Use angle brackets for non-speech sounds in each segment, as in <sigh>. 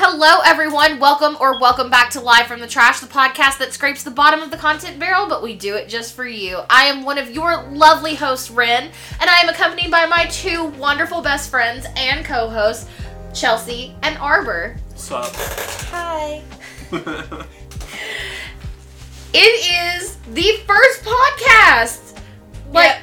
Hello, everyone. Welcome or welcome back to Live from the Trash, the podcast that scrapes the bottom of the content barrel, but we do it just for you. I am one of your lovely hosts, Ren, and I am accompanied by my two wonderful best friends and co hosts, Chelsea and Arbor. What's up? Hi. <laughs> It is the first podcast. Like, Yep.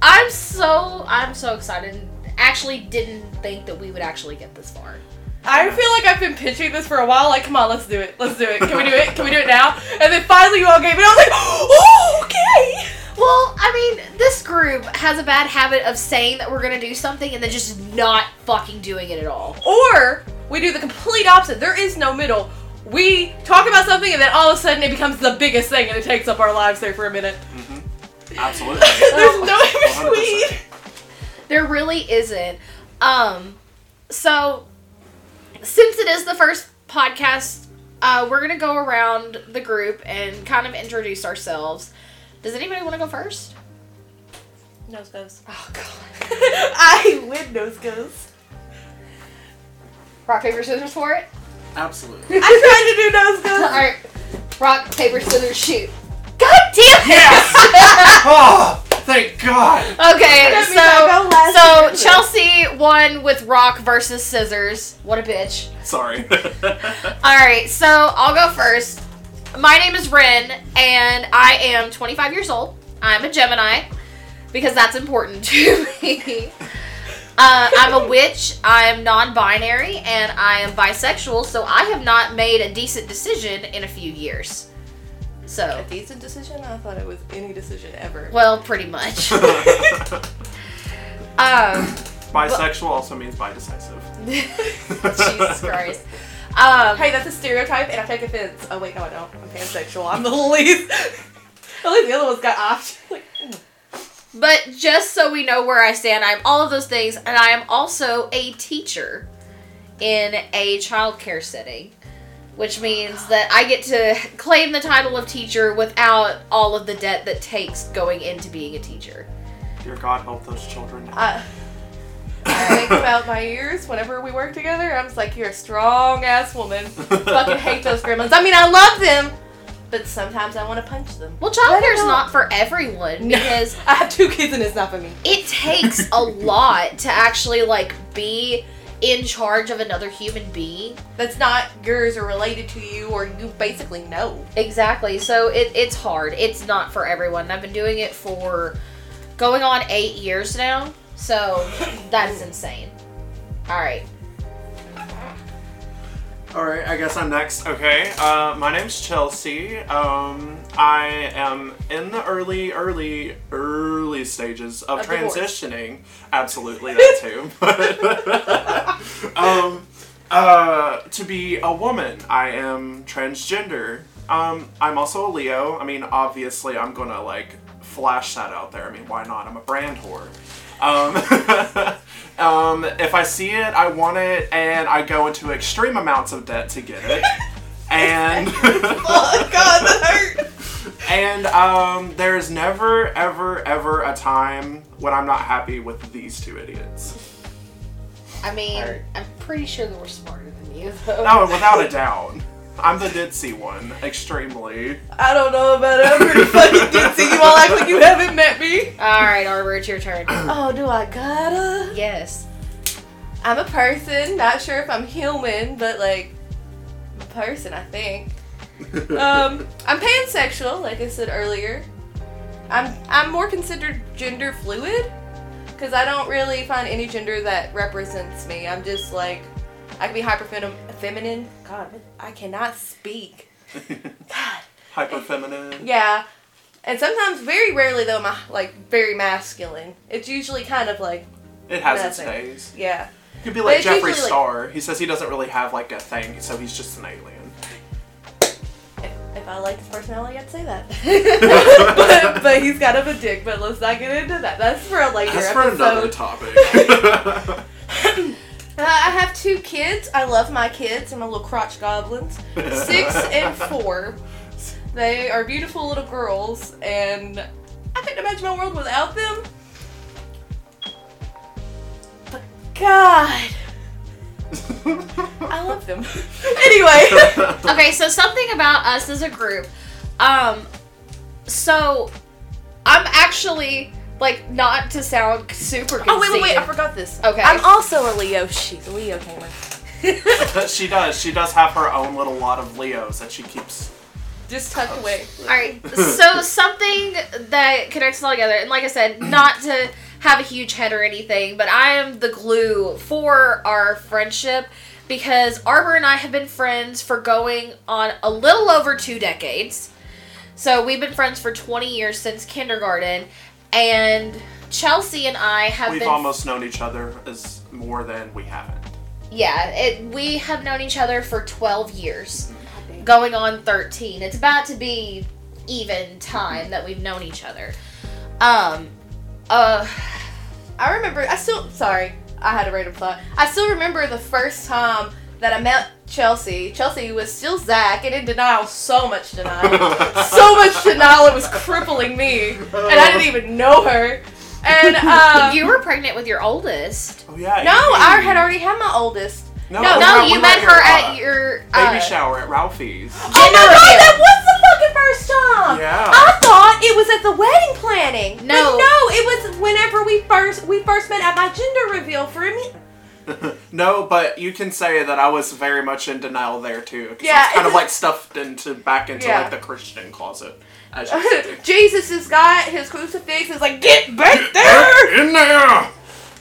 I'm so I'm so excited. Actually, didn't think that we would actually get this far. I feel like I've been pitching this for a while. Like, come on, let's do it. Let's do it. Can we do it? Can we do it now? And then finally you all gave it. I was like, <gasps> oh, okay. Well, I mean, this group has a bad habit of saying that we're gonna do something and then just not fucking doing it at all. Or we do the complete opposite. There is no middle. We talk about something and then all of a sudden it becomes the biggest thing and it takes up our lives there for a minute. Absolutely. <laughs> There's no in <laughs> between. There really isn't. Um, so since it is the first podcast, uh, we're gonna go around the group and kind of introduce ourselves. Does anybody want to go first? Nose goes. Oh God. <laughs> I win nose goes. Rock paper scissors for it. Absolutely. I tried to do nose All <laughs> goes. right. Rock paper scissors shoot. God damn it! Yes! oh, <laughs> thank God. Okay, That means I go last so so Chelsea won with rock versus scissors. What a bitch. Sorry. <laughs> All right, so I'll go first. My name is Ren, and I am 25 years old. I'm a Gemini because that's important <laughs> to me. Uh, I'm a witch. I'm non-binary, and I am bisexual. So I have not made a decent decision in a few years. So, A decent decision? I thought it was any decision ever. well, pretty much. <laughs> Um, Bisexual also means bi-decisive. <laughs> <laughs> Jesus Christ. Um, Hey, that's a stereotype, and I take offense. Oh wait, no, I don't. I'm pansexual. I'm the least. At least the other ones got off. Like, But just so we know where I stand, I'm all of those things, and I am also a teacher in a childcare setting, which means that I get to claim the title of teacher without all of the debt that takes going into being a teacher. Dear God, help those children. I, I think about my ears whenever we work together. I'm just like, you're a strong ass woman. Fucking <laughs> hate those gremlins. I mean, I love them, but sometimes I want to punch them. Well, Let childcare it is go. not for everyone No. because I have two kids, and it's not for me. it takes a lot to actually like be in charge of another human being That's not yours or related to you, or you basically know. Exactly. So it, it's hard. It's not for everyone. I've been doing it for going on eight years now. So <laughs> that is insane. All right. All right, I guess I'm next. Okay, uh, my name's Chelsea. Um, I am in the early, early, early stages of Of divorce. transitioning. Absolutely, that too. <laughs> to be a woman, I am transgender. Um, I'm also a Leo. I mean, obviously, I'm gonna like flash that out there. I mean, why not? I'm a brand whore. Um, <laughs> um, if I see it, I want it, and I go into extreme amounts of debt to get it. <laughs> And <laughs> Oh God, that hurt. and um, there's never, ever, ever a time when I'm not happy with these two idiots. I mean, All right. I'm pretty sure that we're smarter than you, though. No, <laughs> without a doubt. I'm the ditzy one, extremely. I don't know about it. I'm pretty fucking ditzy. You all act like you haven't met me. All right, Arbor, it's your turn. <clears throat> Oh, do I gotta? yes. I'm a person. Not sure if I'm human, but like I'm a person. I think. <laughs> Um, I'm pansexual, like I said earlier. I'm I'm more considered gender fluid because I don't really find any gender that represents me. I'm just like I can be hyper feminine. God, I cannot speak. <laughs> God. Hyper feminine. Yeah. And sometimes, very rarely though, my like very masculine. It's usually kind of like It has its days. yeah. You could be like it's Jeffree usually, like- Star. He says he doesn't really have like a thing, so he's just an alien. If, if I like his personality, I'd say that. <laughs> but, but he's kind of a dick. But let's not get into that. That's for a later That's for another topic. <laughs> Uh, I have two kids. I love my kids. I'm a little crotch goblins. <laughs> Six and four. They are beautiful little girls, and I couldn't imagine my world without them. But God, I love them. <laughs> anyway. <laughs> okay, so something about us as a group. Um, so I'm actually like not to sound super. Conceited. Oh wait, wait, wait! I forgot this. Okay. I'm also a Leo. She's a Leo gamer. <laughs> <laughs> she does. She does have her own little lot of Leos that she keeps. Just tucked away. All right. <laughs> So something that connects it all together, and like I said, not to have a huge head or anything, but I am the glue for our friendship because Arbor and I have been friends for going on a little over two decades. So we've been friends for 20 years since kindergarten, and Chelsea and I have We've been almost known each other as more than we haven't. yeah, it, we have known each other for 12 years, going on 13. It's about to be even time that we've known each other. Um, uh, I remember. I still. Sorry, I had a random thought. I still remember the first time that I met Chelsea. Chelsea was still Zach, and in denial, so much denial, <laughs> so much denial. It was crippling me, and I didn't even know her. And <laughs> um, you were pregnant with your oldest. Oh yeah. no, I had already had my oldest. No, No, No, you were met your, her uh, at your baby uh, shower at Ralphie's. Oh my god, that was the fucking first time. Yeah. I thought it was at the wedding planning. No. But no, it was whenever we first we first met at my gender reveal for me. <laughs> no, but you can say that I was very much in denial there too. 'cause Yeah, I kind of like stuffed into back into Yeah. like the Christian closet. As. <laughs> Jesus has got his crucifix. Is like get back there. in there.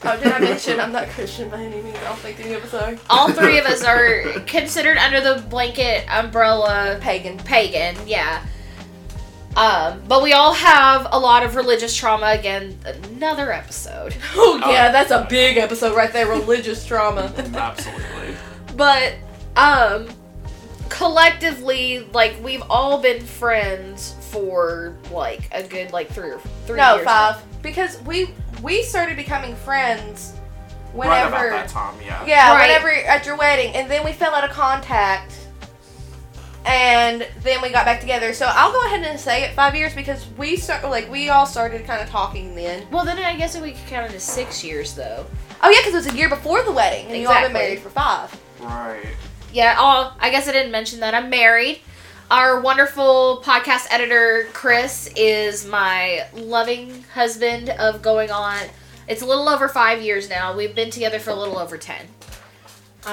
Oh, did I mention I'm not Christian by any means? I don't think any of us are. all three of us are considered under the blanket umbrella Pagan. pagan, yeah. Um, but we all have a lot of religious trauma. Again, another episode. <laughs> Oh Oh. yeah, that's a big episode right there. Religious trauma. <laughs> Absolutely. But um, collectively, like we've all been friends for like a good like three or three no, years. now. five. Because we we started becoming friends Right whenever. about that time, yeah. Yeah, Right. whenever at your wedding, and then we fell out of contact, and then we got back together. So I'll go ahead and say it five years because we start like we all started kind of talking then. Well, then I guess we could count it as six years though. Oh yeah, because it was a year before the wedding, and you all been Exactly. married for five. Right. Yeah. Oh, I guess I didn't mention that I'm married. Our wonderful podcast editor Chris is my loving husband of going on. It's a little over five years now. We've been together for a little over ten.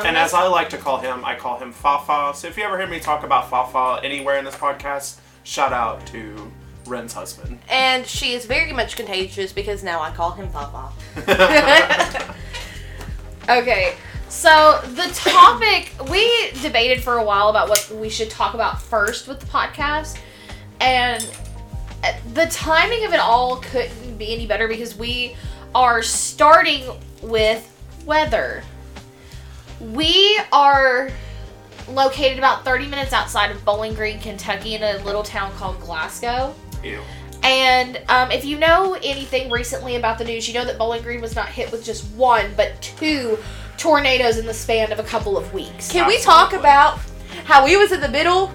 And as I like to call him, I call him Fafa. So if you ever hear me talk about Fafa anywhere in this podcast, shout out to Ren's husband. and she is very much contagious because now I call him Fafa. <laughs> Okay, so the topic we debated for a while about what we should talk about first with the podcast, and the timing of it all couldn't be any better because we are starting with weather. We are located about 30 minutes outside of Bowling Green, Kentucky, in a little town called Glasgow. Ew. And um, if you know anything recently about the news, you know that Bowling Green was not hit with just one, but two tornadoes in the span of a couple of weeks. Can we talk about how we was in the middle?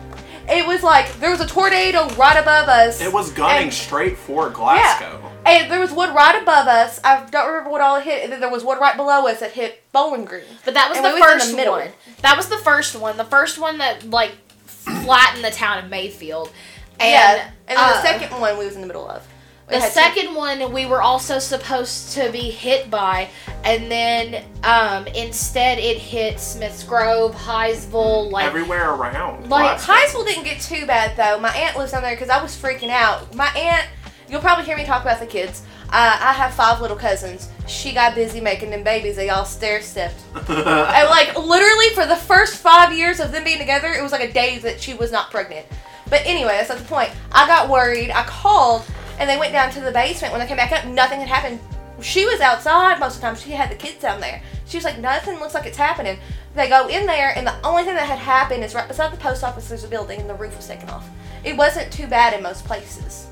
It was like there was a tornado right above us. It was gunning And- straight for Glasgow. Yeah. And there was one right above us. I don't remember what all it hit. And then there was one right below us that hit Bowling Green. But that was And the we was in first the middle. one. That was the first one. The first one that like <clears throat> flattened the town of Mayfield. And, yeah. And then uh, the second one we was in the middle of. We The second two- second one we were also supposed to be hit by, and then um, instead it hit Smiths Grove, Hiseville, like Everywhere around. like, Glasgow. Hiseville didn't get too bad though. My aunt lives down there because I was freaking out. My aunt, you'll probably hear me talk about the kids. Uh, I have five little cousins. She got busy making them babies. They all stair stepped. <laughs> And like literally for the first five years of them being together, it was like a day that she was not pregnant. But anyway, that's not the point. I got worried. I called, and they went down to the basement. When they came back up, nothing had happened. She was outside most of the time. She had the kids down there. She was like, nothing looks like it's happening. They go in there, and the only thing that had happened is right beside the post office. There's a building, and the roof was taken off. It wasn't too bad in most places.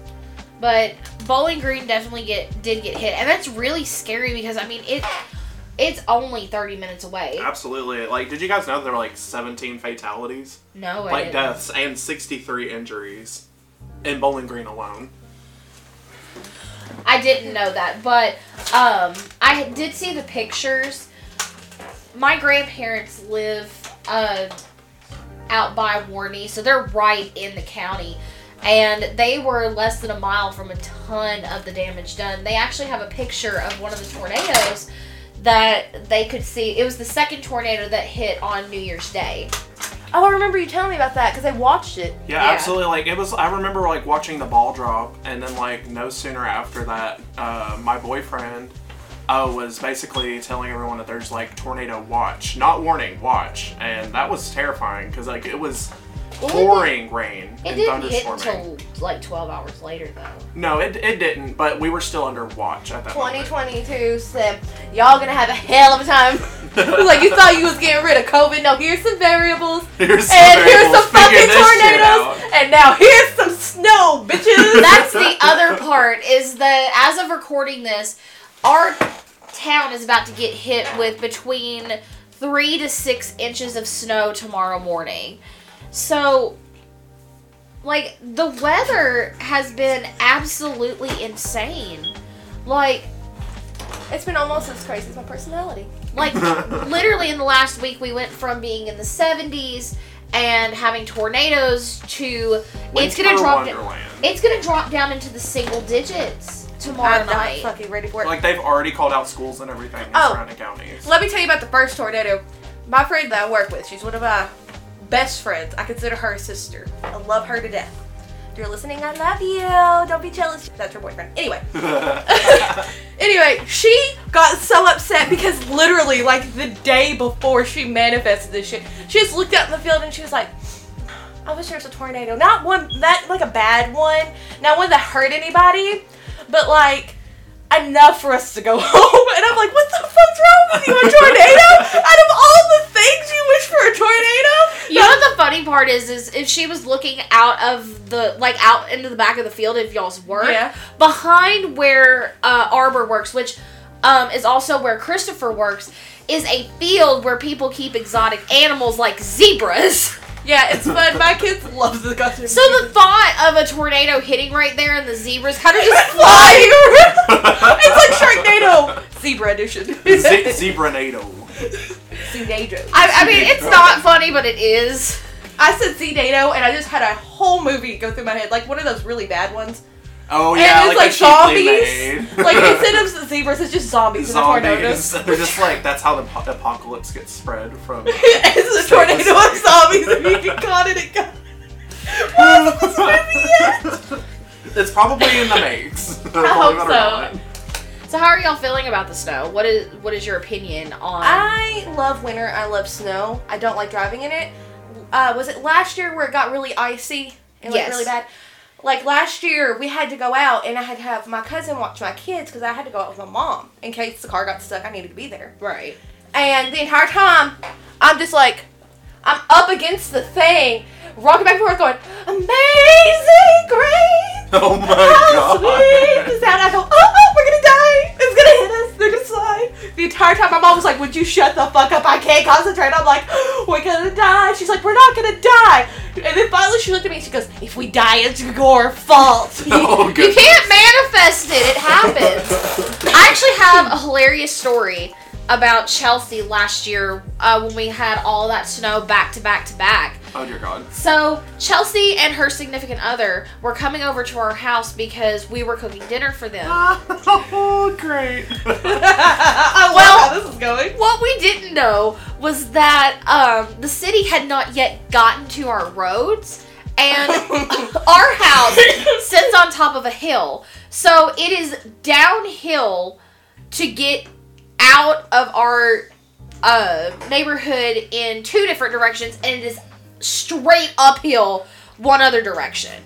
but Bowling Green definitely get did get hit, and that's really scary because I mean it. It's only thirty minutes away. Absolutely. Like, did you guys know there were like 17 fatalities? No, I like didn't. deaths and 63 injuries in Bowling Green alone. I didn't know that, but um, I did see the pictures. My grandparents live uh, out by Warney, so they're right in the county. And they were less than a mile from a ton of the damage done. They actually have a picture of one of the tornadoes that they could see. It was the second tornado that hit on New Year's Day. Oh, I remember you telling me about that because I watched it. Yeah, Yeah. absolutely. Like it was. I remember like watching the ball drop, and then like no sooner after that, uh, my boyfriend uh, was basically telling everyone that there's like tornado watch, not warning, watch, and that was terrifying because like it was Well, it pouring rain It and didn't hit thunderstorming. until like 12 hours later, though. No, it, it didn't. But we were still under watch at that moment. 2022 said, y'all gonna have a hell of a time. <laughs> like you thought you was getting rid of COVID. No, here's some variables. <laughs> Here's some and here's variables. some fucking Figure this tornadoes. And now here's some snow, bitches. <laughs> That's the other part is that as of recording this, our town is about to get hit with between three to six inches of snow tomorrow morning. So, like, the weather has been absolutely insane. Like, it's been almost as crazy as my personality. Like <laughs> literally in the last week we went from being in the 70s and having tornadoes to it's gonna Winter drop down, it's gonna drop down into the single digits tomorrow I'm not night fucking ready for it. Like they've already called out schools and everything in Oh. surrounding counties. Let me tell you about the first tornado. My friend that I work with, she's one of my best friends. I consider her a sister. I love her to death. If you're listening, I love you. Don't be jealous. That's her boyfriend. Anyway. <laughs> <laughs> anyway, she got so upset because literally, like the day before she manifested this shit, she just looked out in the field and she was like, I wish there was a tornado. Not one that like a bad one, not one that hurt anybody, but like enough for us to go <laughs> home. And I'm like, what the fuck's wrong with you? A tornado? Out of all the things you wish for a tornado? you know what the funny part is is if she was looking out of the like out into the back of the field if y'all's work Yeah. behind where uh, arbor works which um, is also where christopher works is a field where people keep exotic animals like zebras <laughs> Yeah, it's fun. My kids love the goddamn. So the thought of a tornado hitting right there and the zebras kind of just fly. it's like Sharknado <laughs> zebra edition. Z- Zebranado. Zedado. I, I mean, it's not funny, but it is. I said Zedado, and I just had a whole movie go through my head, like one of those really bad ones. Oh And yeah, it's like, like zombies. Like <laughs> instead of zebras, it's just zombies, and a tornado. zombies. <laughs> They're just like that's how the po- apocalypse gets spread from. <laughs> it's a tornado of zombies, and you get caught in it. Go- What is this movie yet? it's probably in the makes. I hope Believe it or so. So, how are y'all feeling about the snow? What is what is your opinion on? I love winter. I love snow. I don't like driving in it. Uh, was it last year where it got really icy and like Yes. really bad? Like last year, we had to go out and I had to have my cousin watch my kids because I had to go out with my mom in case the car got stuck. I needed to be there. right. And the entire time, I'm just like, I'm up against the thing, rocking back and forth, going, "Amazing grace." <laughs> Oh my How sweet god. is that? I go, oh, oh, we're gonna die. It's gonna hit us. They're gonna slide. The entire time, my mom was like, would you shut the fuck up? I can't concentrate. I'm like, we're gonna die. She's like, we're not gonna die. And then finally, she looked at me and she goes, if we die, it's your fault. <laughs> Oh, You can't manifest it. It happens. I actually have a hilarious story about Chelsea last year uh, when we had all that snow back to back to back. Oh dear God. So Chelsea and her significant other were coming over to our house because we were cooking dinner for them. <laughs> Oh great. <laughs> I Well- how this is going. What we didn't know was that um, the city had not yet gotten to our roads, and <laughs> our house sits on top of a hill. So it is downhill to get out of our uh, neighborhood in two different directions, and it is straight uphill one other direction.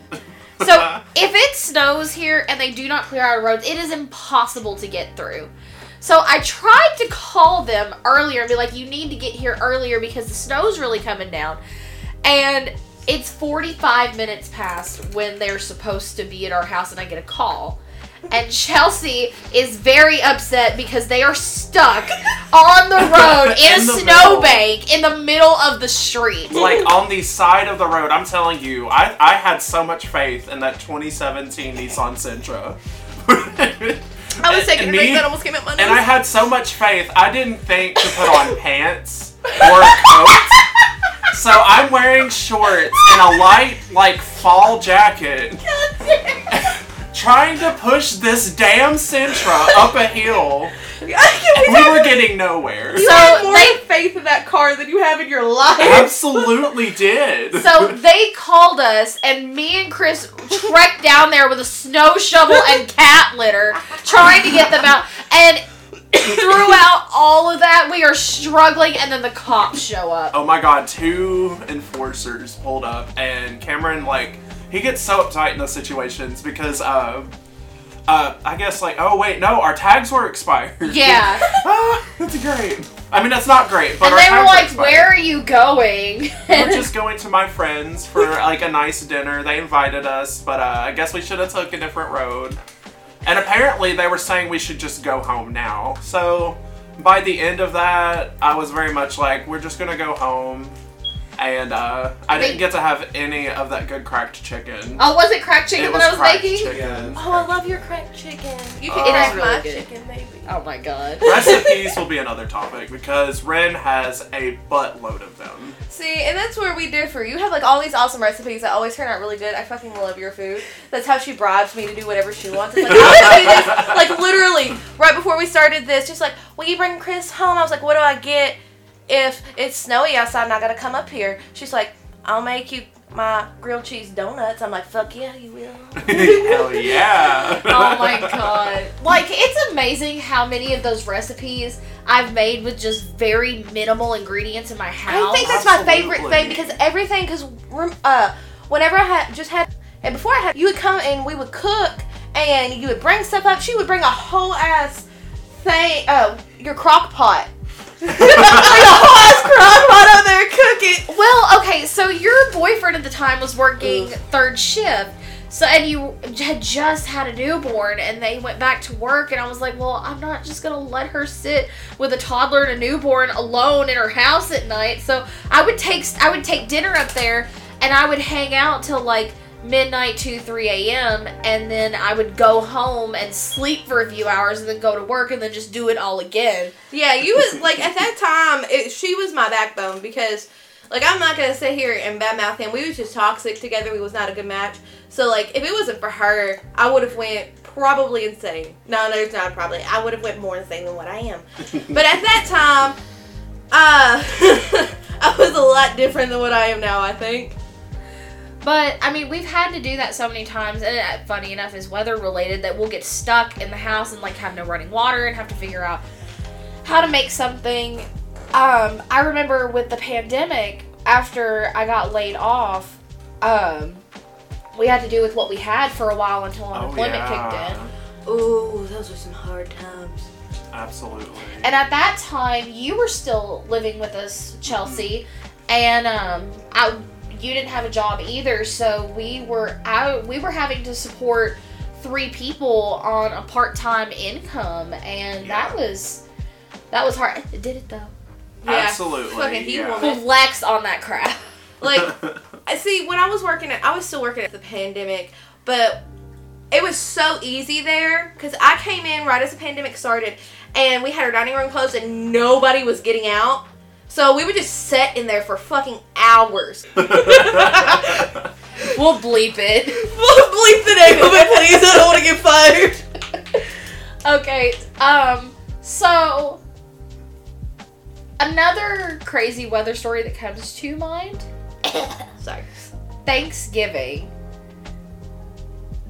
So <laughs> if it snows here and they do not clear our roads, it is impossible to get through. So I tried to call them earlier and be like, you need to get here earlier because the snow's really coming down. And it's 45 minutes past when they're supposed to be at our house and I get a call. And Chelsea is very upset because they are stuck on the road <laughs> in, In a snowbank in the middle of the street. like on the side of the road, I'm telling you, I, I had so much faith in that 2017 Nissan Sentra. I was taking a And break me- that almost came out my nose. And I had so much faith, I didn't think to put on <laughs> pants or a coat. So I'm wearing shorts and a light, like, fall jacket, trying to push this damn Sentra up a hill. <laughs> We We were getting nowhere. You So have more they- faith in that car than you have in your life. Absolutely did. <laughs> So they called us, and me and Chris trekked down there with a snow shovel and cat litter, trying to get them out. And throughout all of that, we are struggling, and then the cops show up. Oh my god, two enforcers pulled up, and Cameron, like, he gets so uptight in those situations because, uh, uh, I guess, like, oh wait, no, our tags were expired. <laughs> Yeah. <laughs> ah, that's great. I mean, that's not great, but And they were like, expired. Where are you going? We're just <laughs> going to my friends for like a nice dinner. They invited us, but uh, I guess we should have took a different road. And apparently, they were saying we should just go home now. So by the end of that, I was very much like, we're just gonna go home. And uh, I didn't get to have any of that good cracked chicken. oh, was it cracked chicken it that was I was cracked making? chicken. Oh, I love your cracked chicken. You Oh. can It crack really my good. chicken, baby. Oh my god. Recipes will be another topic because Ren has a buttload of them. See, and that's where we differ. You have like all these awesome recipes that always turn out really good. I fucking love your food. That's how she bribes me to do whatever she wants. It's like, I'll do this. <laughs> Like literally, right before we started this, just like, will you bring Chris home? I was like, what do I get if it's snowy outside and I gotta come up here? She's like, I'll make you my grilled cheese donuts. I'm like, fuck yeah, you will. <laughs> Hell yeah. oh my god. Like, it's amazing how many of those recipes I've made with just very minimal ingredients in my house. I think that's my favorite thing because everything. Because uh, whenever I had just had and before I had, you would come and we would cook and you would bring stuff up. She would bring a whole ass thing. Uh, your crock pot. Bring a crock pot there, cook it. Well, okay, so your boyfriend at the time was working third shift. So and you had just had a newborn and they went back to work and I was like, "Well, I'm not just going to let her sit with a toddler and a newborn alone in her house at night." So I would take I would take dinner up there and I would hang out till like midnight to 3 a.m and then i would go home and sleep for a few hours and then go to work and then just do it all again Yeah, you was like at that <laughs> time. It, she was my backbone because, like, I'm not gonna sit here and badmouth him. We was just toxic together. We was not a good match. So like, if it wasn't for her, I would have went probably insane. No, no, it's not probably. I would have went more insane than what I am. <laughs> but at that time, uh, <laughs> I was a lot different than what I am now. I think. But I mean, we've had to do that so many times, and uh, funny enough, is weather related that we'll get stuck in the house and like have no running water and have to figure out how to make something. Um, I remember with the pandemic, after I got laid off, um, we had to do with what we had for a while until Oh, unemployment yeah. kicked in. Ooh, those were some hard times. Absolutely. And at that time, you were still living with us, Chelsea, and um, I, you didn't have a job either. So we were out. We were having to support three people on a part-time income, and that was that was hard. It did it though. Yeah, Absolutely, Fucking he yeah. woman. Flex on that crap. <laughs> Like, I see when I was working at, I was still working at the pandemic, but it was so easy there because I came in right as the pandemic started, and we had our dining room closed, and nobody was getting out. So we would just sit in there for fucking hours. <laughs> We'll bleep it. <laughs> we'll bleep the name of it, <laughs> please. I don't want to get fired. Okay. Um. So another crazy weather story that comes to mind. <coughs> Sorry. Thanksgiving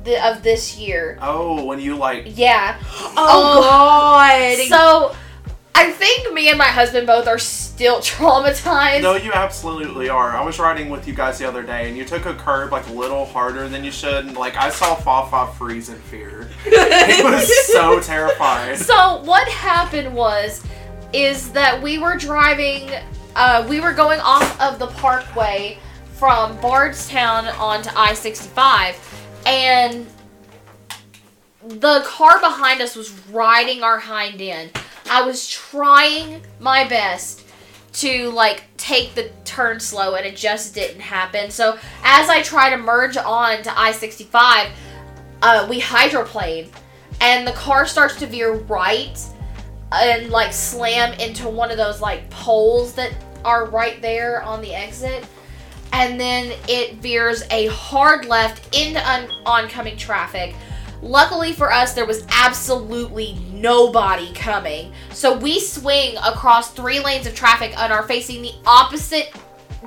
the, of this year. oh, when you like Yeah. <gasps> Oh, God. So I think me and my husband both are still <laughs> traumatized. No, you absolutely are. I was riding with you guys the other day, and you took a curb like a little harder than you should. And, like I saw Fafa freeze in fear. <laughs> it was so terrifying. So what happened was is that we were driving uh, we were going off of the parkway from Bardstown onto I-65 and the car behind us was riding our hind end. I was trying my best to like take the turn slow and it just didn't happen. So as I try to merge on to I-65, uh, we hydroplane and the car starts to veer right and like slam into one of those like poles that are right there on the exit and then it veers a hard left into un- oncoming traffic. Luckily for us, there was absolutely nobody coming. So we swing across three lanes of traffic and are facing the opposite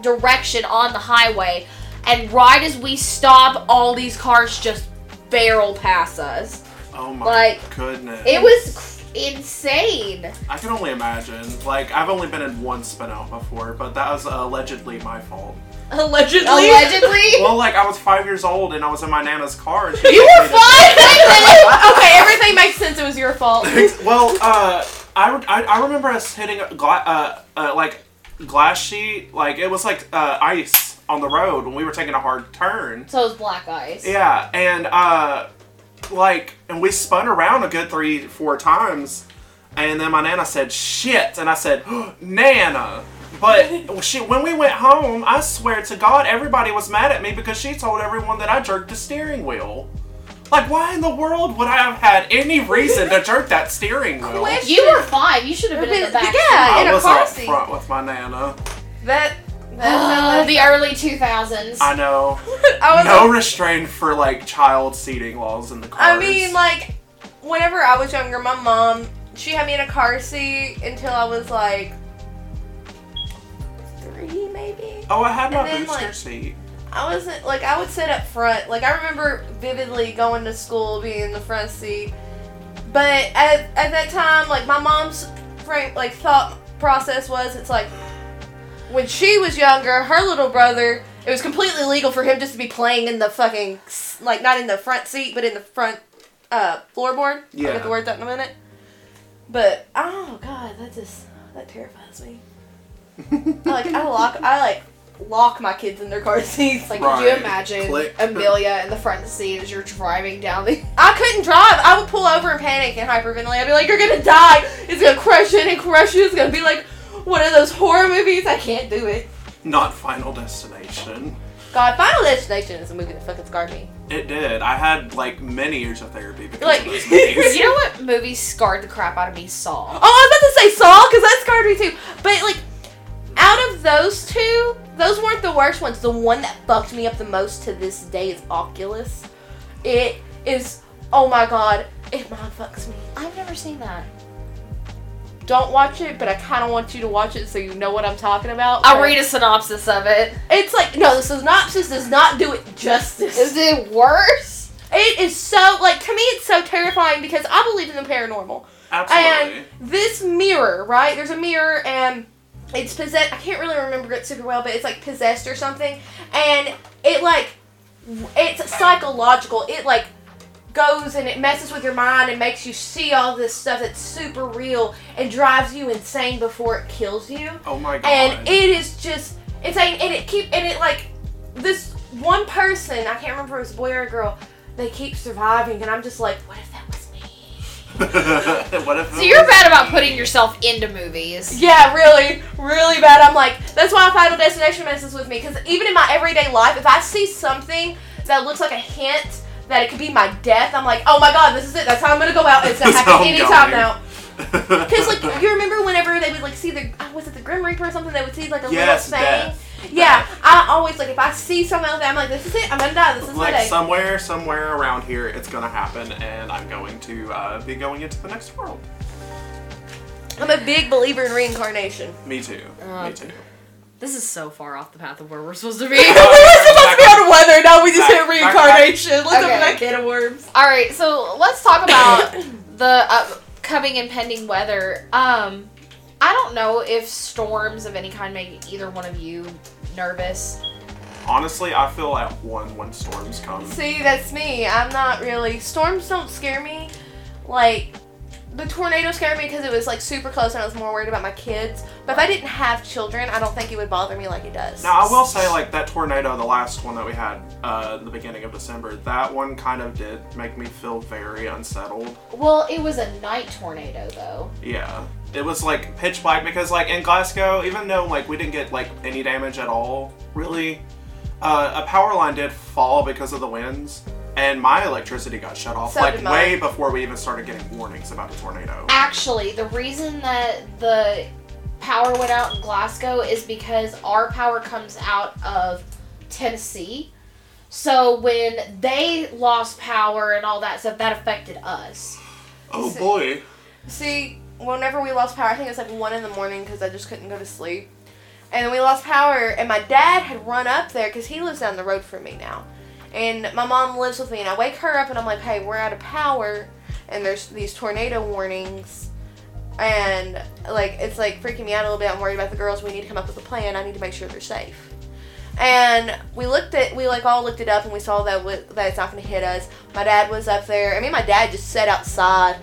direction on the highway. And right as we stop, all these cars just barrel past us. Oh my Like, goodness. It was insane. I can only imagine. Like, I've only been in one spin out before, but that was allegedly my fault. Allegedly. Allegedly. <laughs> Well, like, I was five years old and I was in my nana's car. And she You were me to- fine. <laughs> okay, everything makes sense. It was your fault. <laughs> well, uh, I, I, I remember us hitting a gla- uh, uh, like glass sheet, like it was like uh, ice on the road when we were taking a hard turn. so it was black ice. Yeah, and uh, like, and we spun around a good three, four times, and then my nana said shit, and I said <gasps> nana. But she, when we went home, I swear to God, everybody was mad at me because she told everyone that I jerked the steering wheel. Like, why in the world would I have had any reason to jerk that steering wheel? Question. You were five. You should have been in the back. Yeah, in I a was car up seat. front with my nana. That. Uh, that the early 2000s. I know. <laughs> I was No like- restraint for like child seating laws in the cars. I mean, like, whenever I was younger, my mom, she had me in a car seat until I was like three, maybe. oh, I had my then, booster like- seat. I wasn't like I would sit up front. Like I remember vividly going to school, being in the front seat. But at, at that time, like my mom's like thought process was, it's like when she was younger, her little brother, it was completely legal for him just to be playing in the fucking like not in the front seat, but in the front uh, floorboard. Yeah. I'll get the words out in a minute. But oh god, that just that terrifies me. I, like I lock I like lock my kids in their car <laughs> seats. Like, Right. could you imagine Click. <laughs> Amelia in the front seat as you're driving down the. <laughs> I couldn't drive. I would pull over and panic and hyperventilate. I'd be like, "You're gonna die. It's gonna crush it and crush you. It's gonna be like one of those horror movies. I can't do it." Not Final Destination. God, Final Destination is a movie that fucking scarred me. It did. I had like many years of therapy because Like- of those movies. You know what movie scarred the crap out of me? Saw. Oh, I was about to say Saw because that scarred me too. But like, out of those two, those weren't the worst ones. The one that fucked me up the most to this day is Oculus. It is. Oh my god, it mind fucks me. I've never seen that. Don't watch it, but I kind of want you to watch it so you know what I'm talking about. I'll read a synopsis of it. It's like no, the synopsis does not do it justice. Is it worse? It is so like to me, it's so terrifying because I believe in the paranormal. Absolutely. And this mirror, right? There's a mirror and it's possessed. I can't really remember it super well, but it's like possessed or something. And it like it's psychological. It like goes and it messes with your mind and makes you see all this stuff that's super real and drives you insane before it kills you. oh my god. And it is just insane. And it keep and it like this one person. I can't remember if it was a boy or a girl. They keep surviving, and I'm just like, what if <laughs> So you're bad about putting yourself into movies. Yeah, really, really bad. I'm like, that's why Final Destination messes with me. Because even in my everyday life, if I see something that looks like a hint that it could be my death, I'm like, oh my god, this is it. That's how I'm gonna go out. It's gonna happen I'm anytime now. Because like, you remember whenever they would like see the uh, was it the Grim Reaper or something? They would see like a Yes, little thing. death. Yeah, I always like if I see something like that, I'm like, this is it. I'm gonna die. This is my like day. somewhere, somewhere around here, it's gonna happen, and I'm going to uh, be going into the next world. I'm a big believer in reincarnation. Me too. Uh, Me too. This is so far off the path of where we're supposed to <laughs> be. we were supposed to be on weather. Now we just hit reincarnation. Let's Okay. open that can of worms. All right, so let's talk about <coughs> the upcoming impending weather. Um, I don't know if storms of any kind make either one of you nervous. Honestly, I feel at one when storms come. See, that's me. I'm not really. Storms don't scare me. Like, the tornado scared me because it was like super close and I was more worried about my kids. But if I didn't have children, I don't think it would bother me like it does. Now, I will say, like, that tornado, the last one that we had uh, at the beginning of December, that one kind of did make me feel very unsettled. Well, it was a night tornado, though. Yeah. It was, like, pitch black because, like, in Glasgow, even though, like, we didn't get, like, any damage at all, really, uh, a power line did fall because of the winds, and my electricity got shut off, So like, did mine. way before we even started getting warnings about a tornado. Actually, the reason that the power went out in Glasgow is because our power comes out of Tennessee. So when they lost power and all that stuff, that affected us. Oh boy. See, whenever we lost power, I think it was like one in the morning because I just couldn't go to sleep. And then we lost power, and my dad had run up there because he lives down the road from me now. And my mom lives with me, and I wake her up and I'm like, hey, we're out of power, and there's these tornado warnings. And like, it's like freaking me out a little bit. I'm worried about the girls. We need to come up with a plan. I need to make sure they're safe. And we looked at, we like all looked it up, and we saw that w- that it's not going to hit us. My dad was up there. I mean, my dad just sat outside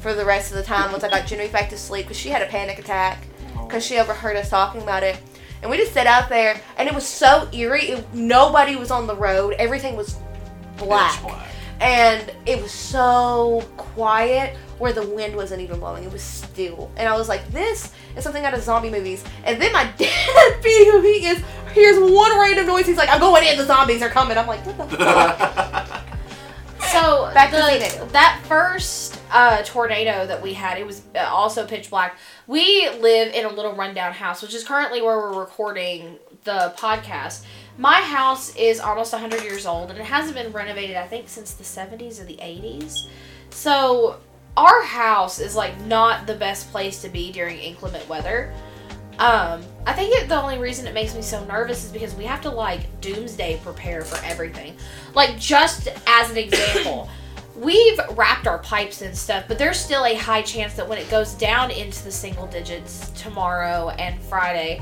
for the rest of the time once I got Genevieve back to sleep because she had a panic attack oh. because she overheard us talking about it. And we just sat out there, and it was so eerie. It, nobody was on the road. Everything was black. Black. And it was so quiet where the wind wasn't even blowing. It was still. And I was like, this is something out of zombie movies. And then my <laughs> dad, being <laughs> who he is, hears one random noise. He's like, I'm going in. The zombies are coming. I'm like, what the fuck? <laughs> So <laughs> Back to the, tornado. that first uh, tornado that we had, it was uh, also pitch black. We live in a little rundown house, which is currently where we're recording the podcast. My house is almost 100 years old, and it hasn't been renovated, I think, since the 70s or the 80s. So our house is like not the best place to be during inclement weather. Um, I think it, the only reason it makes me so nervous is because we have to like doomsday prepare for everything. Like just as an example, <coughs> we've wrapped our pipes and stuff, but there's still a high chance that when it goes down into the single digits tomorrow and Friday,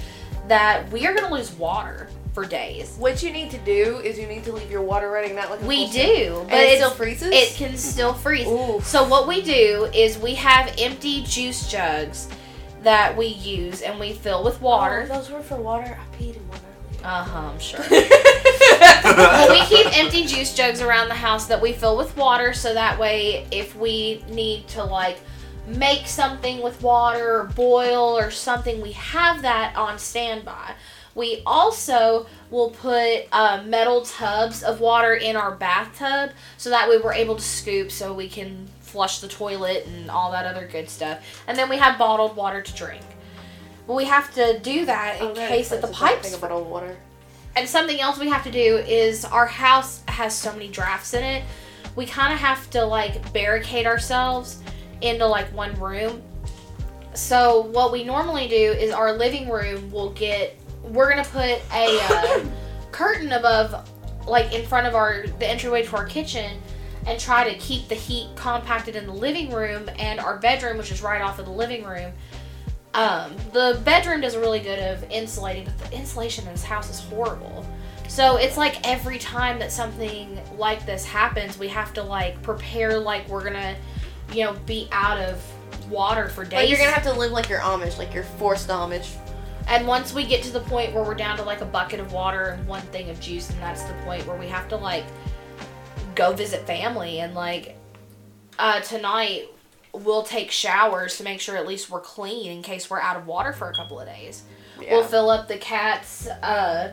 that we are going to lose water for days. what you need to do is you need to leave your water running, not like We do, but it still freezes? It can still freeze. Ooh. So what we do is we have empty juice jugs that we use and we fill with water. Oh, those were for water. I peed in one Uh huh, I'm sure. <laughs> well, we keep empty juice jugs around the house that we fill with water so that way if we need to like make something with water or boil or something, we have that on standby. We also will put uh, metal tubs of water in our bathtub so that way we're able to scoop so we can flush the toilet and all that other good stuff. And then we have bottled water to drink. But we have to do that in Oh, that case that the pipes something about water. and something else we have to do is our house has so many drafts in it. We kind of have to like barricade ourselves into like one room. So what we normally do is our living room will get we're going to put a uh, curtain above like in front of our the entryway to our kitchen and try to keep the heat compacted in the living room and our bedroom which is right off of the living room um, the bedroom does a really good of insulating, but the insulation in this house is horrible. So it's like every time that something like this happens, we have to like prepare like we're gonna, you know, be out of water for days. Like you're gonna have to live like you're Amish, like you're forced Amish. And once we get to the point where we're down to like a bucket of water and one thing of juice, and that's the point where we have to like go visit family and like uh, tonight we'll take showers to make sure at least we're clean in case we're out of water for a couple of days. We'll fill up the cats' uh,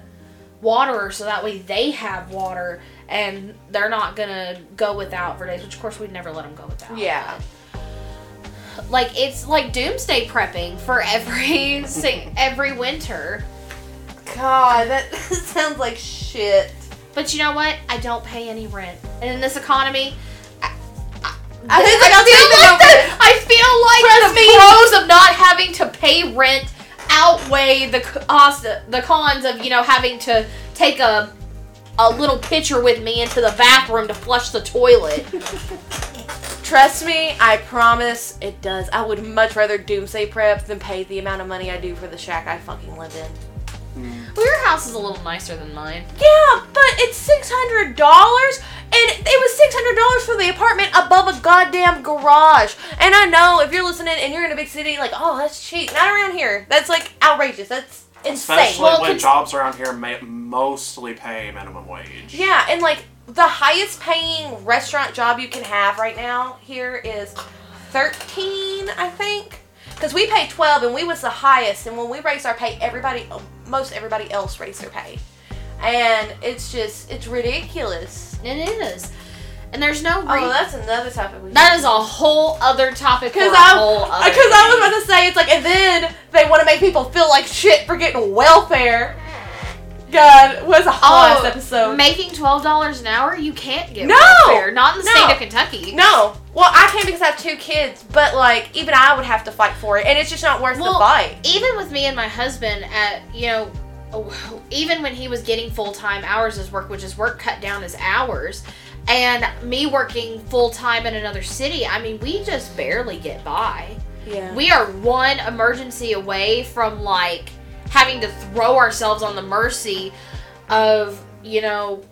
water so that way they have water and they're not gonna go without for days. Which of course we'd never let them go without. Yeah. Like it's like doomsday prepping for every <laughs> sing- every winter. God, that <laughs> sounds like shit. But you know what? I don't pay any rent, and in this economy. I I, like I'll feel like the. I feel like the me. pros of not having to pay rent outweigh the cost, the cons of you know having to take a a little pitcher with me into the bathroom to flush the toilet. <laughs> Trust me, I promise it does. I would much rather doomsday prep than pay the amount of money I do for the shack I fucking live in. Hmm. well, your house is a little nicer than mine. Yeah, but it's six hundred dollars, and it was six hundred dollars for the apartment above a goddamn garage. And I know if you're listening and you're in a big city, like, oh, that's cheap. Not around here. That's like outrageous. That's insane. Especially Well, when cons- jobs around here ma- mostly pay minimum wage. Yeah, and like the highest paying restaurant job you can have right now here is 13, I think. Because we pay 12 and we was the highest. And when we raise our pay, everybody, most everybody else raised their pay. And it's just, it's ridiculous. It is, and there's no. Oh, that's another topic. we that is a whole other topic Because I, because I was about to say, it's like, and then they want to make people feel like shit for getting welfare. God, was a whole Oh, episode. Making twelve dollars an hour, you can't get No! welfare. Not in the No. state of Kentucky. no, well, I can't because I have two kids, but like even I would have to fight for it, and it's just not worth Well, the fight. even with me and my husband at you know <sighs> even when he was getting full-time hours as work which is work cut down as hours and me working full-time in another city i mean we just barely get by Yeah. we are one emergency away from like having to throw ourselves on the mercy of you know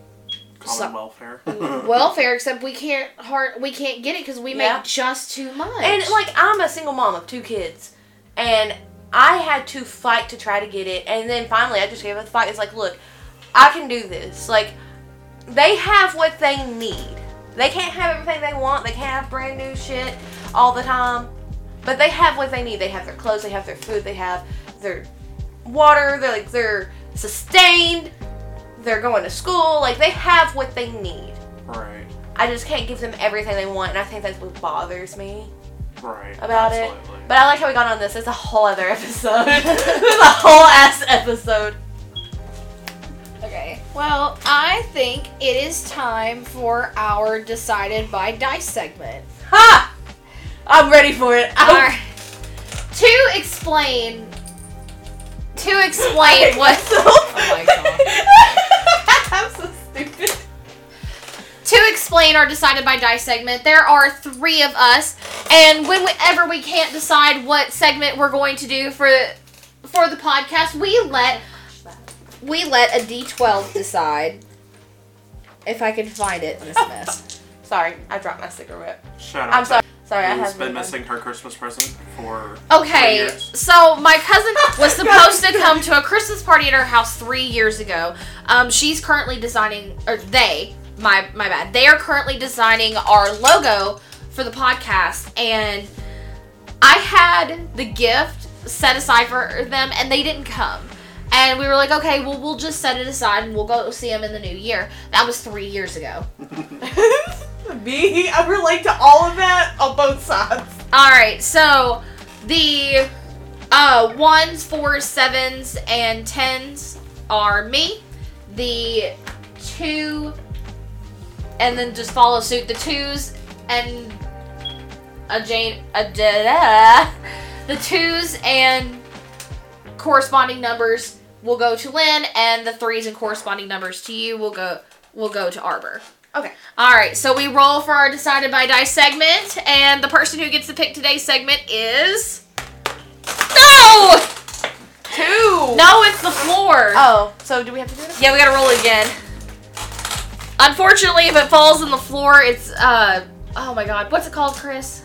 Common So- welfare. <laughs> <laughs> welfare except we can't hard we can't get it because we Yeah. make just too much And like I'm a single mom of two kids, and I had to fight to try to get it, and then finally I just gave up the fight. It's like, look, I can do this. Like, they have what they need. They can't have everything they want. They can't have brand new shit all the time, but they have what they need. They have their clothes. They have their food. They have their water. They're like they're sustained. They're going to school. Like they have what they need. right. I just can't give them everything they want, and I think that's what bothers me Right. about it. But I like how we got on this. It's a whole other episode. <laughs> it's a whole ass episode. Okay. Well, I think it is time for our decided by dice segment. Ha! I'm ready for it. I'm, Alright. To explain to explain what Oh my God. <laughs> I'm so stupid. to explain our decided by dice segment, there are three of us, and whenever we can't decide what segment we're going to do for for the podcast, we let we let a D12 decide. If I can find it in this mess. <laughs> Sorry, I dropped my cigarette. Shout out I'm sorry. Sorry, I who's have been missing her Christmas present for Okay, years. so my cousin was supposed to come to a Christmas party at her house three years ago. Um, she's currently designing, or they, my my bad, they are currently designing our logo for the podcast, and I had the gift set aside for them, and they didn't come. And we were like, okay, well, we'll just set it aside and we'll go see them in the new year. That was three years ago. <laughs> <laughs> Me, <laughs> I relate to all of that on both sides. All right, so the uh, ones, fours, sevens, and tens are me. The two, and then just follow suit. The twos and a Jane, a da, the twos and corresponding numbers will go to Lynn, and the threes and corresponding numbers to you will go will go to Arbor. Okay. All right, so we roll for our decided by dice segment, and the person who gets to pick today's segment is no, Two. no, it's the floor. Oh, so do we have to do this? Yeah, we gotta roll it again. Unfortunately, if it falls on the floor, it's uh oh my god, what's it called, Chris?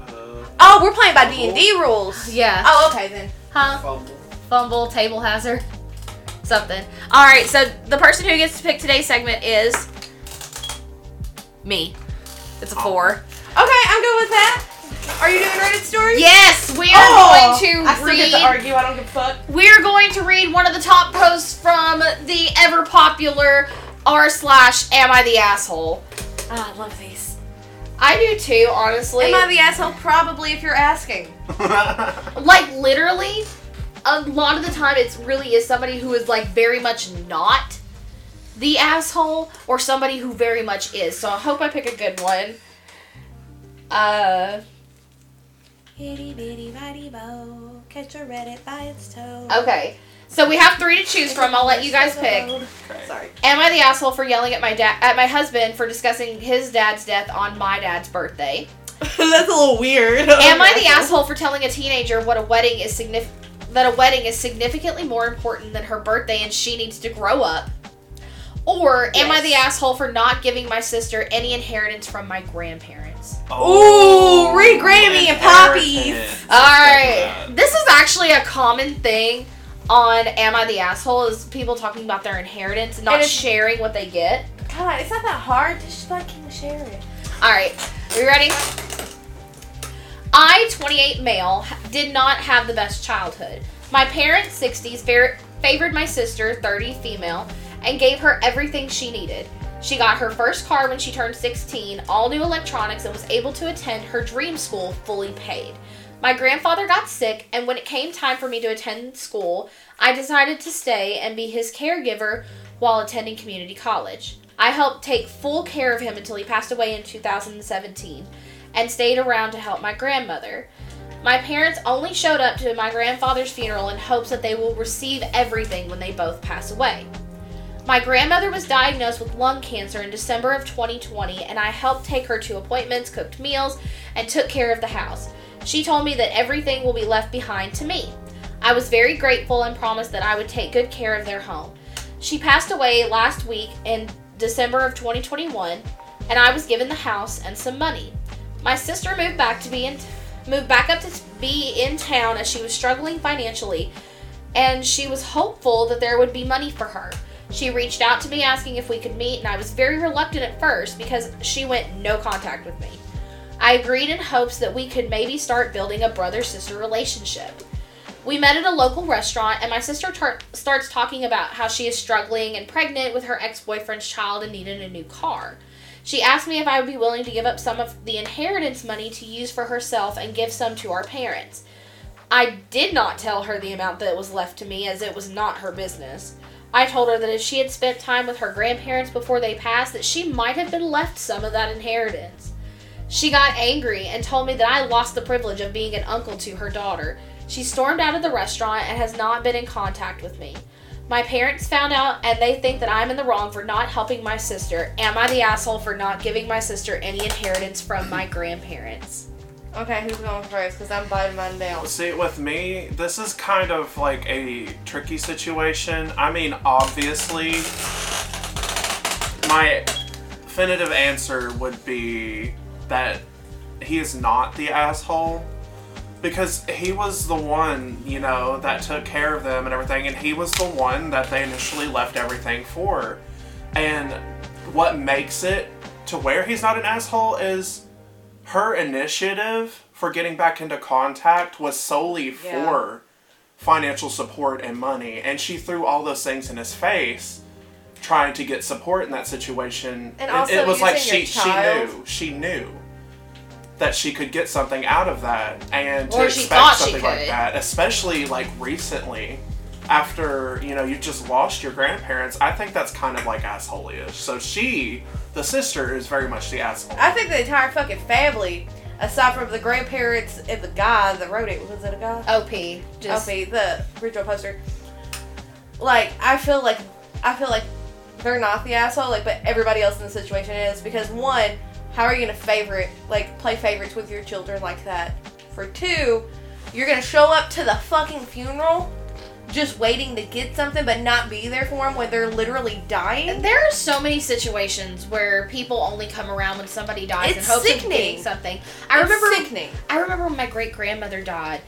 Uh, Oh, we're playing by D and D rules. Yeah, Oh, okay then. huh? fumble. Fumble, table hazard, something. All right, so the person who gets to pick today's segment is me. It's a four. Okay, I'm good with that. Are you doing Reddit stories? Yes, we are Oh, going to I still read. get to argue. I don't give a fuck. We're going to read one of the top posts from the ever popular r slash Am I the asshole? Ah, I love these. I do too, honestly. Am I the asshole? Probably, if you're asking. <laughs> like literally, a lot of the time it really is somebody who is like very much not the asshole, or somebody who very much is. So I hope I pick a good one. Uh, Itty bitty bitty bow, catch a Reddit by its toe. okay. So we have three to choose from. I'll let you guys pick. Sorry. Am I the asshole for yelling at my dad at my husband for discussing his dad's death on my dad's birthday? <laughs> That's a little weird. Am I the asshole for telling a teenager what a wedding is signif- that a wedding is significantly more important than her birthday and she needs to grow up? Or am I the asshole for not giving my sister any inheritance from my grandparents? Oh, Ooh, read Grammy and Poppy. All right. This is actually a common thing on Am I the Asshole is people talking about their inheritance and not And sharing what they get. God, it's not that hard. Just fucking share it. All right, are you ready? I, 28 male, did not have the best childhood. My parents, 60s, favored my sister, 30 female, and gave her everything she needed. She got her first car when she turned 16, all new electronics, and was able to attend her dream school fully paid. My grandfather got sick, and when it came time for me to attend school, I decided to stay and be his caregiver while attending community college. I helped take full care of him until he passed away in 2017 and stayed around to help my grandmother. My parents only showed up to my grandfather's funeral in hopes that they will receive everything when they both pass away. My grandmother was diagnosed with lung cancer in December of 2020, and I helped take her to appointments, cooked meals, and took care of the house. She told me that everything will be left behind to me. I was very grateful and promised that I would take good care of their home. She passed away last week in December of 2021, and I was given the house and some money. My sister moved back to be in moved back up to be in town as she was struggling financially, and she was hopeful that there would be money for her. She reached out to me asking if we could meet, and I was very reluctant at first because she went no contact with me. I agreed in hopes that we could maybe start building a brother sister relationship. We met at a local restaurant, and my sister tar- starts talking about how she is struggling and pregnant with her ex boyfriend's child and needed a new car. She asked me if I would be willing to give up some of the inheritance money to use for herself and give some to our parents. I did not tell her the amount that was left to me, as it was not her business. I told her that if she had spent time with her grandparents before they passed, that she might have been left some of that inheritance. She got angry and told me that I lost the privilege of being an uncle to her daughter. She stormed out of the restaurant and has not been in contact with me. My parents found out and they think that I'm in the wrong for not helping my sister. Am I the asshole for not giving my sister any inheritance from my grandparents? Okay, who's going first? Because I'm biting mine down. See, with me, this is kind of like a tricky situation. I mean, obviously, my definitive answer would be that he is not the asshole because he was the one, you know, that took care of them and everything, and he was the one that they initially left everything for. And what makes it to where he's not an asshole is her initiative for getting back into contact was solely Yeah. for financial support and money, and she threw all those things in his face. Trying to get support in that situation, And It- also it was like she she knew she knew that she could get something out of that and to Or she expect thought she something like that especially like recently after you know you just lost your grandparents i think that's kind of like asshole-ish so she the sister is very much the asshole I think the entire fucking family, aside from the grandparents and the guy that wrote it, was it a guy? OP. Just LP, the original poster. Like, I feel like I feel like they're not the asshole, like, but everybody else in the situation is because one, how are you gonna favorite like play favorites with your children like that? For two, you're gonna show up to the fucking funeral just waiting to get something but not be there for them when they're literally dying. There are so many situations where people only come around when somebody dies in It's hopes of sickening. getting something. I It's remember sickening. I remember when my great grandmother died.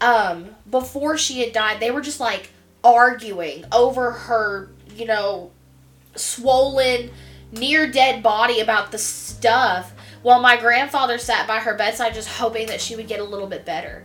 Um, before she had died, they were just like arguing over her, you know, swollen, near dead body about the stuff, while my grandfather sat by her bedside just hoping that she would get a little bit better.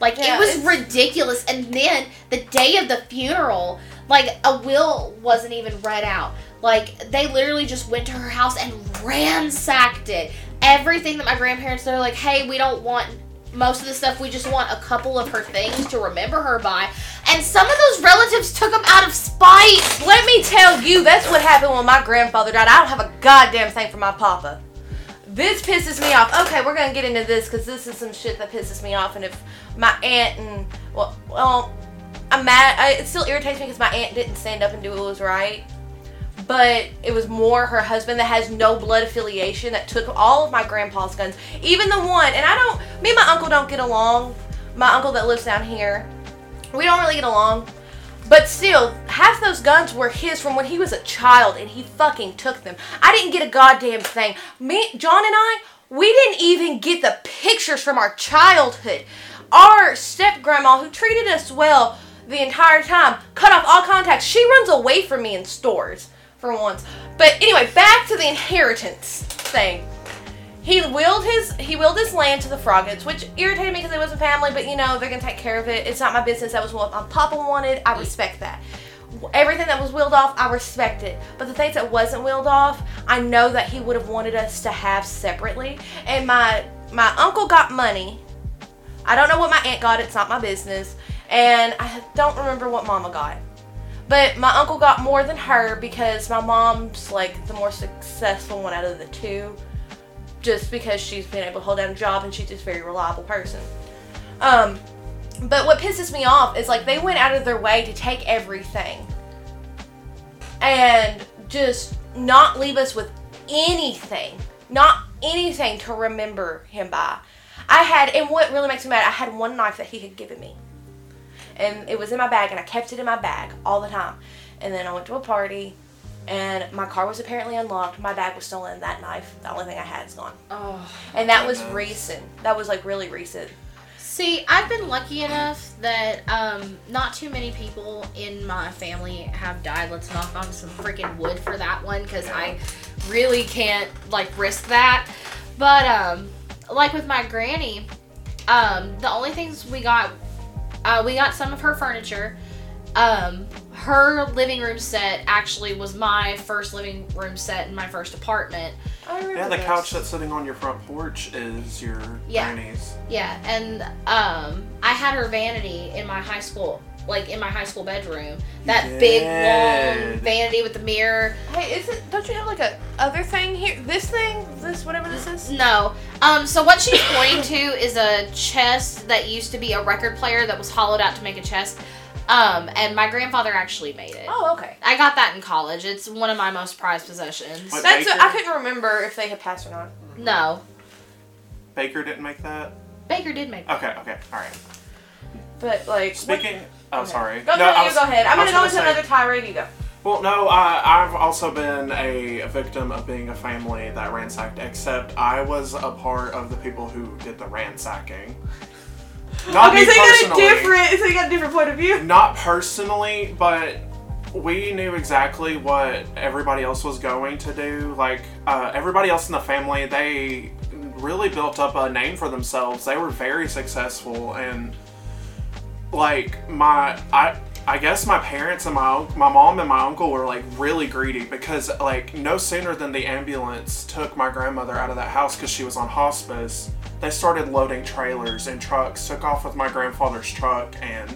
Like Yeah, it was it's- ridiculous. And then the day of the funeral, like a will wasn't even read out. Like they literally just went to her house and ransacked it. Everything that my grandparents they're like, hey, we don't want most of the stuff. We just want a couple of her things to remember her by. And some of those relatives took them out of spite. Let me tell you, that's what happened when my grandfather died. I don't have a goddamn thing for my papa. This pisses me off. Okay, we're gonna get into this because this is some shit that pisses me off. And if my aunt and well, well, I'm mad. I, it still irritates me because my aunt didn't stand up and do what was right. But it was more her husband that has no blood affiliation that took all of my grandpa's guns, even the one. And I don't. Me and my uncle don't get along. My uncle that lives down here, we don't really get along. But still, half those guns were his from when he was a child and he fucking took them. I didn't get a goddamn thing. Me, John and I, we didn't even get the pictures from our childhood. Our step grandma, who treated us well the entire time, cut off all contact. She runs away from me in stores for once. But anyway, back to the inheritance thing. He willed his he willed his land to the Froggets, which irritated me because it wasn't family. But you know they're gonna take care of it. It's not my business. That was what my papa wanted. I respect that. Everything that was willed off, I respect it. But the things that wasn't willed off, I know that he would have wanted us to have separately. And my my uncle got money. I don't know what my aunt got. It's not my business. And I don't remember what mama got. But my uncle got more than her because my mom's like the more successful one out of the two. Just because she's been able to hold down a job and she's just a very reliable person. Um, but what pisses me off is like they went out of their way to take everything and just not leave us with anything, not anything to remember him by. I had, and what really makes me mad, I had one knife that he had given me, and it was in my bag, and I kept it in my bag all the time. And then I went to a party, and my car was apparently unlocked. My bag was stolen. That knife, the only thing I had, is gone. Oh. And that was Goodness. recent. That was like really recent. See, I've been lucky enough that um, not too many people in my family have died. Let's knock on some freaking wood for that one because I really can't like risk that. But um, like with my granny, um, the only things we got, uh, we got some of her furniture. Um, her living room set actually was my first living room set in my first apartment. I remember Yeah, the this. couch that's sitting on your front porch is your Yeah. granny's. Yeah, and um, I had her vanity in my high school, like in my high school bedroom. That big long vanity with the mirror. Hey, is it? Don't you have like a other thing here? This thing? This whatever this is? No. Um, so what she's pointing to is a chest that used to be a record player that was hollowed out to make a chest. Um, and my grandfather actually made it. Oh, okay. I got that in college. It's one of my most prized possessions. What? That's. Baker? I couldn't remember if they had passed or not. No, Baker didn't make that? Baker did make. Okay, okay, alright. But like. what- Speaking. Oh, okay. sorry. Go, No, no, you was- go ahead. I'm gonna was go into another tirade. You go. Well, no, I, I've also been a victim of being a family that ransacked, except I was a part of the people who did the ransacking. Not okay, so you got a personally. different. So you got a different point of view. Not personally, but we knew exactly what everybody else was going to do. Like, uh, everybody else in the family, they really built up a name for themselves. They were very successful, and like my, I, I guess my parents and my my mom and my uncle were like really greedy because like no sooner than the ambulance took my grandmother out of that house because she was on hospice, they started loading trailers and trucks. Took off with my grandfather's truck and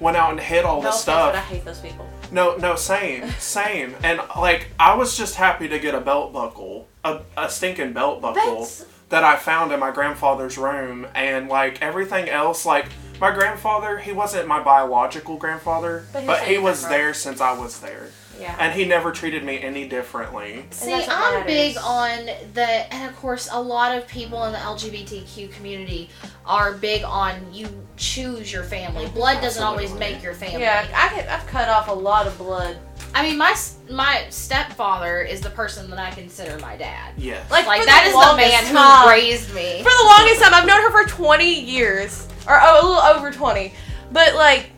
went out and hid all No the offense, stuff. I hate those people. No, no, same, <laughs> same. And like, I was just happy to get a belt buckle, a, a stinking belt buckle That's- that I found in my grandfather's room, and like everything else, like my grandfather, he wasn't my biological grandfather, But but, he was he was grandfather. there since I was there, Yeah. and he never treated me any differently. See, I'm matters. big on the, and of course, a lot of people in the LGBTQ community are big on you choose your family. Blood doesn't always make your family. yeah, I can, I've cut off a lot of blood. I mean, my my stepfather is the person that I consider my dad. Yes. Like, Like that the is the man time- who raised me. For the longest time, I've known her for 20 years, or oh, a little over 20. But like,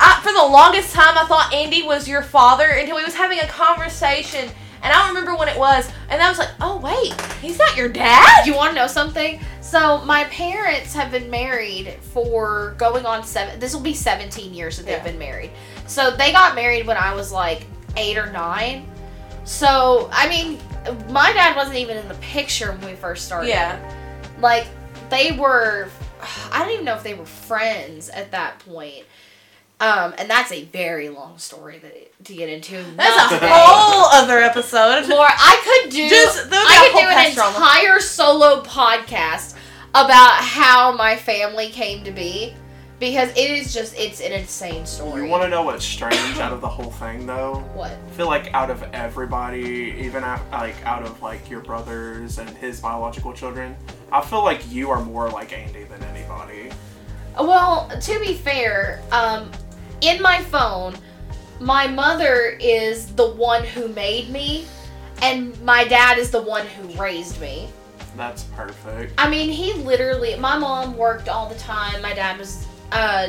I, for the longest time, I thought Andy was your father until we was having a conversation, and I don't remember when it was, and I was like, oh wait, he's not your dad. You want to know something? So my parents have been married for going on seven. This will be 17 years that they've Yeah. been married. So they got married when I was like eight or nine. So I mean, my dad wasn't even in the picture when we first started. Yeah, like they were. I don't even know if they were friends at that point. Um, and that's a very long story that, to get into. that's a whole other episode. Laura, I could do Just I could do an pest drama. entire solo podcast about how my family came to be because it is just it's an insane story. You want to know what's strange out of the whole thing, though? what? I feel like out of everybody, even out, like out of like your brothers and his biological children, I feel like you are more like Andy than anybody. Well, to be fair, um, in my phone, my mother is the one who made me, and my dad is the one who raised me. That's perfect. I mean, he literally. My mom worked all the time. My dad was uh,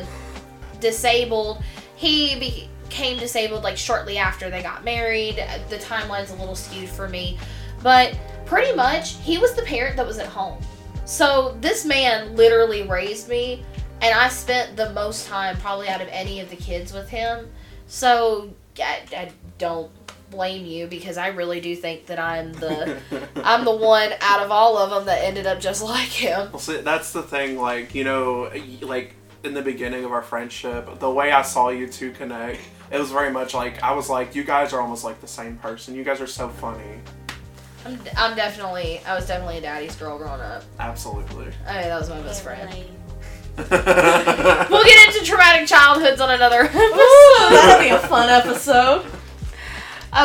disabled. He became disabled like shortly after they got married. The timeline's a little skewed for me, but pretty much he was the parent that was at home. So this man literally raised me, and I spent the most time probably out of any of the kids with him. So I, I don't blame you because I really do think that I'm the <laughs> I'm the one out of all of them that ended up just like him. Well, see, that's the thing. Like you know, like in the beginning of our friendship, the way I saw you two connect, it was very much like I was like, you guys are almost like the same person. You guys are so funny. I'm, I'm definitely I was definitely a daddy's girl growing up. Absolutely. I mean that was my best friend. we'll <laughs> We'll get into traumatic childhoods on another Ooh, episode. that'll be a fun episode. <laughs>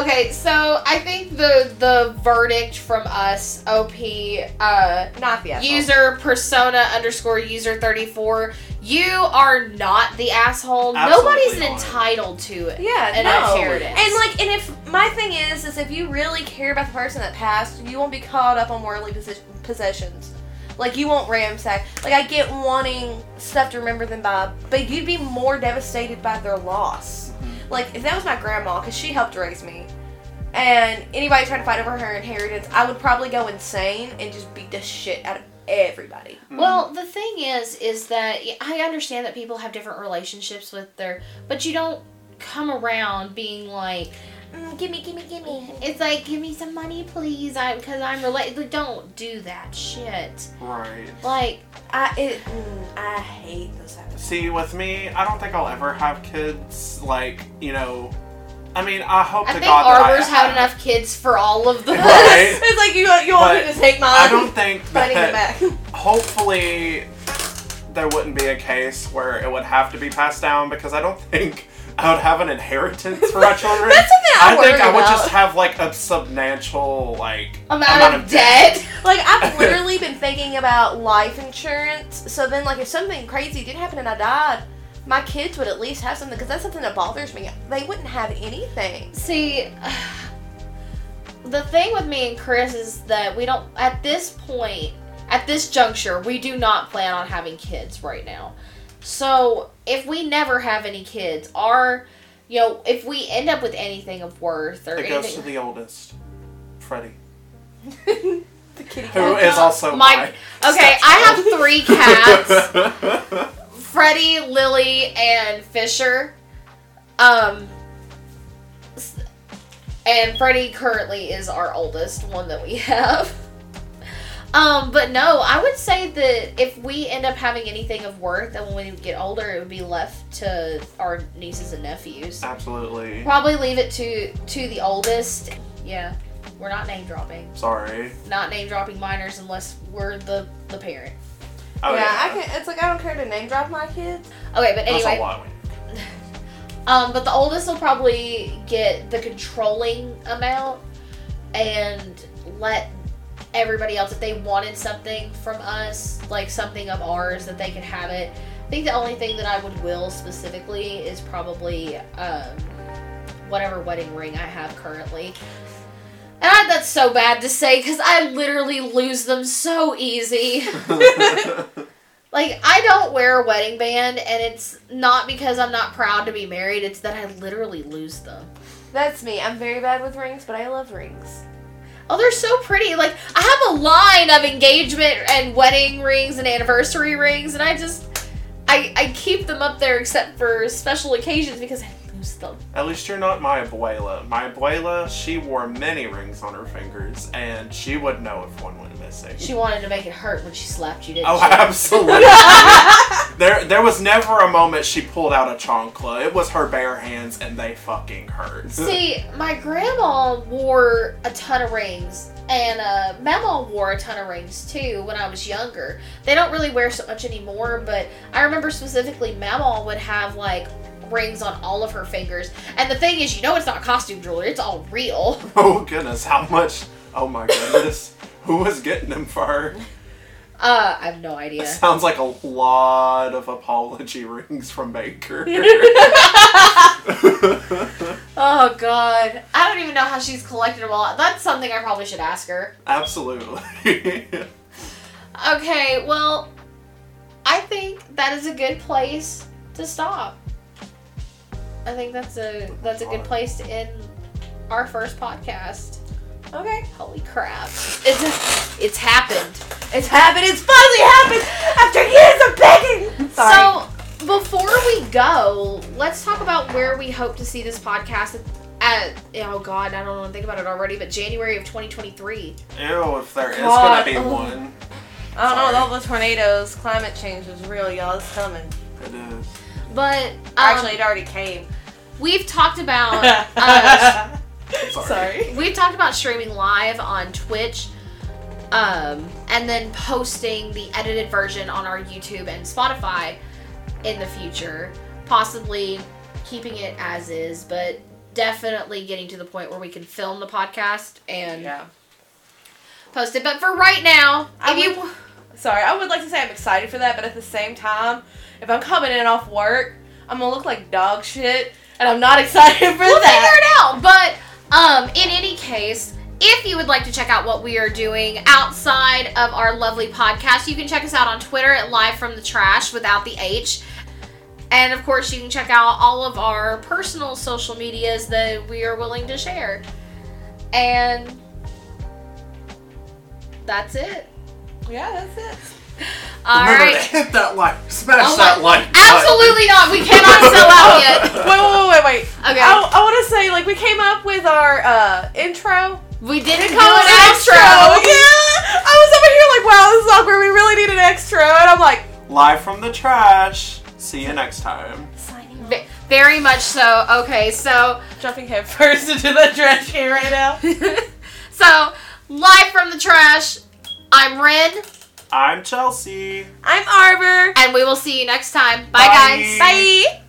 Okay, so I think the the verdict from us, OP, uh, Not the asshole. user persona underscore user thirty four. You are not the asshole. Absolutely Nobody's not. entitled to it. Yeah, an no. inheritance. And like, and if my thing is, is if you really care about the person that passed, you won't be caught up on worldly possess- possessions. Like you won't ransack. Like I get wanting stuff to remember them by, but you'd be more devastated by their loss. Mm-hmm. Like if that was my grandma, because she helped raise me, and anybody tried to fight over her inheritance, I would probably go insane and just beat the shit out of everybody. Well, the thing is, is that I understand that people have different relationships with their, but you don't come around being like, Mm, gimme, gimme, gimme. it's like, give me some money, please, I because I'm related. Like, don't do that shit. right. Like, I it, mm, I hate those type See, with me, I don't think I'll ever have kids. Like, you know, I mean, I hope I to think God that I Arbor's had have- enough kids for all of them. Right. <laughs> it's like you you want me to take mine. I don't think but I need it that. back. <laughs> Hopefully, there wouldn't be a case where it would have to be passed down because I don't think I would have an inheritance for my <laughs> children. That's something I, I think I would about. just have like a substantial like Amount, of debt. Like I've literally been thinking about life insurance. So then, like, if something crazy did happen and I died, my kids would at least have something because that's something that bothers me. They wouldn't have anything. See, <sighs> the thing with me and Chris is that we don't, at this point, at this juncture, we do not plan on having kids right now. So if we never have any kids, our, you know, if we end up with anything of worth or It goes to the oldest, Freddie, <laughs> the kitty who cat. is also My- my. okay, I have three <laughs> cats. <laughs> Freddie, Lily, and Fisher. Um, and Freddie currently is our oldest one that we <laughs> have. Um, but no, I would say that if we end up having anything of worth, then when we get older, it would be left to our nieces and nephews. Absolutely. Probably leave it to to the oldest. Yeah, we're not name dropping. Sorry. Not name dropping minors unless we're the the parent. Oh, yeah, I can. It's like I don't care to name drop my kids. Okay, but That's anyway. a lot. <laughs> Um, but the oldest will probably get the controlling amount and let everybody else, if they wanted something from us, like something of ours, that they could have it. I think the only thing that I would will specifically is probably um, whatever wedding ring I have currently. And I, that's so bad to say because I literally lose them so easy. <laughs> Like I don't wear a wedding band, and it's not because I'm not proud to be married. It's that I literally lose them. That's me. I'm very bad with rings, but I love rings. Oh, they're so pretty. Like I have a line of engagement and wedding rings and anniversary rings, and I just I I keep them up there except for special occasions because At least you're not my abuela. My abuela, she wore many rings on her fingers, and she would know if one went missing. She wanted to make it hurt when she slapped you, didn't Oh, she? <laughs> absolutely. there, there was never a moment she pulled out a chancla. It was her bare hands, and they fucking hurt. <laughs> See, my grandma wore a ton of rings, and uh, Mama wore a ton of rings too when I was younger. They don't really wear so much anymore, but I remember specifically Mama would have like rings on all of her fingers. And the thing is, you know, it's not costume jewelry; it's all real. <laughs> oh goodness, how much? Oh my goodness, who was getting them for her? Uh, I have no idea. Sounds like a lot of apology rings from Baker. <laughs> <laughs> Oh God, I don't even know how she's collected them all. That's something I probably should ask her. Absolutely. Okay, well, I think that is a good place to stop. I think that's a that's a good place to end our first podcast. Okay. Holy crap! <laughs> It's it's happened. It's happened. It's finally happened after years of begging. Sorry. So before we go, let's talk about where we hope to see this podcast at, at oh god, I don't want to think about it already, but January of 2023. Ew, if there is God, gonna be oh. one, I don't know. Sorry. With all the tornadoes, climate change is real, y'all. It's coming. it is. But um, Actually, it already came. we've talked about <laughs> uh, Sorry. Sorry. we've talked about streaming live on Twitch, um, and then posting the edited version on our YouTube and Spotify in the future. Possibly keeping it as is, but definitely getting to the point where we can film the podcast and Yeah. post it. But for right now, I if you Sorry, I would like to say I'm excited for that, but at the same time, if I'm coming in off work, I'm gonna look like dog shit, and I'm not <laughs> excited for we'll that. figure it out. But um, in any case, if you would like to check out what we are doing outside of our lovely podcast, you can check us out on Twitter at Live from the Trash without the H. And of course, you can check out all of our personal social medias that we are willing to share. And that's it. Yeah, that's it. All Remember right. to <laughs> hit that like, smash Oh that my- like. button. Absolutely not. We cannot sell out <laughs> yet. Wait, wait, wait, wait, wait. Okay. I, I want to say, like, we came up with our uh, intro. We didn't Do call it an extra. Yeah. I was over here like, wow, this is awkward. We really need an extra, and I'm like, Live from the trash. See you next time. signing Very much so. Okay, so Jumping head first <laughs> into the trash can right now. so live from the trash. I'm Rin, I'm Chelsea. I'm Arbor. and we will see you next time. Bye, Bye. guys. Bye.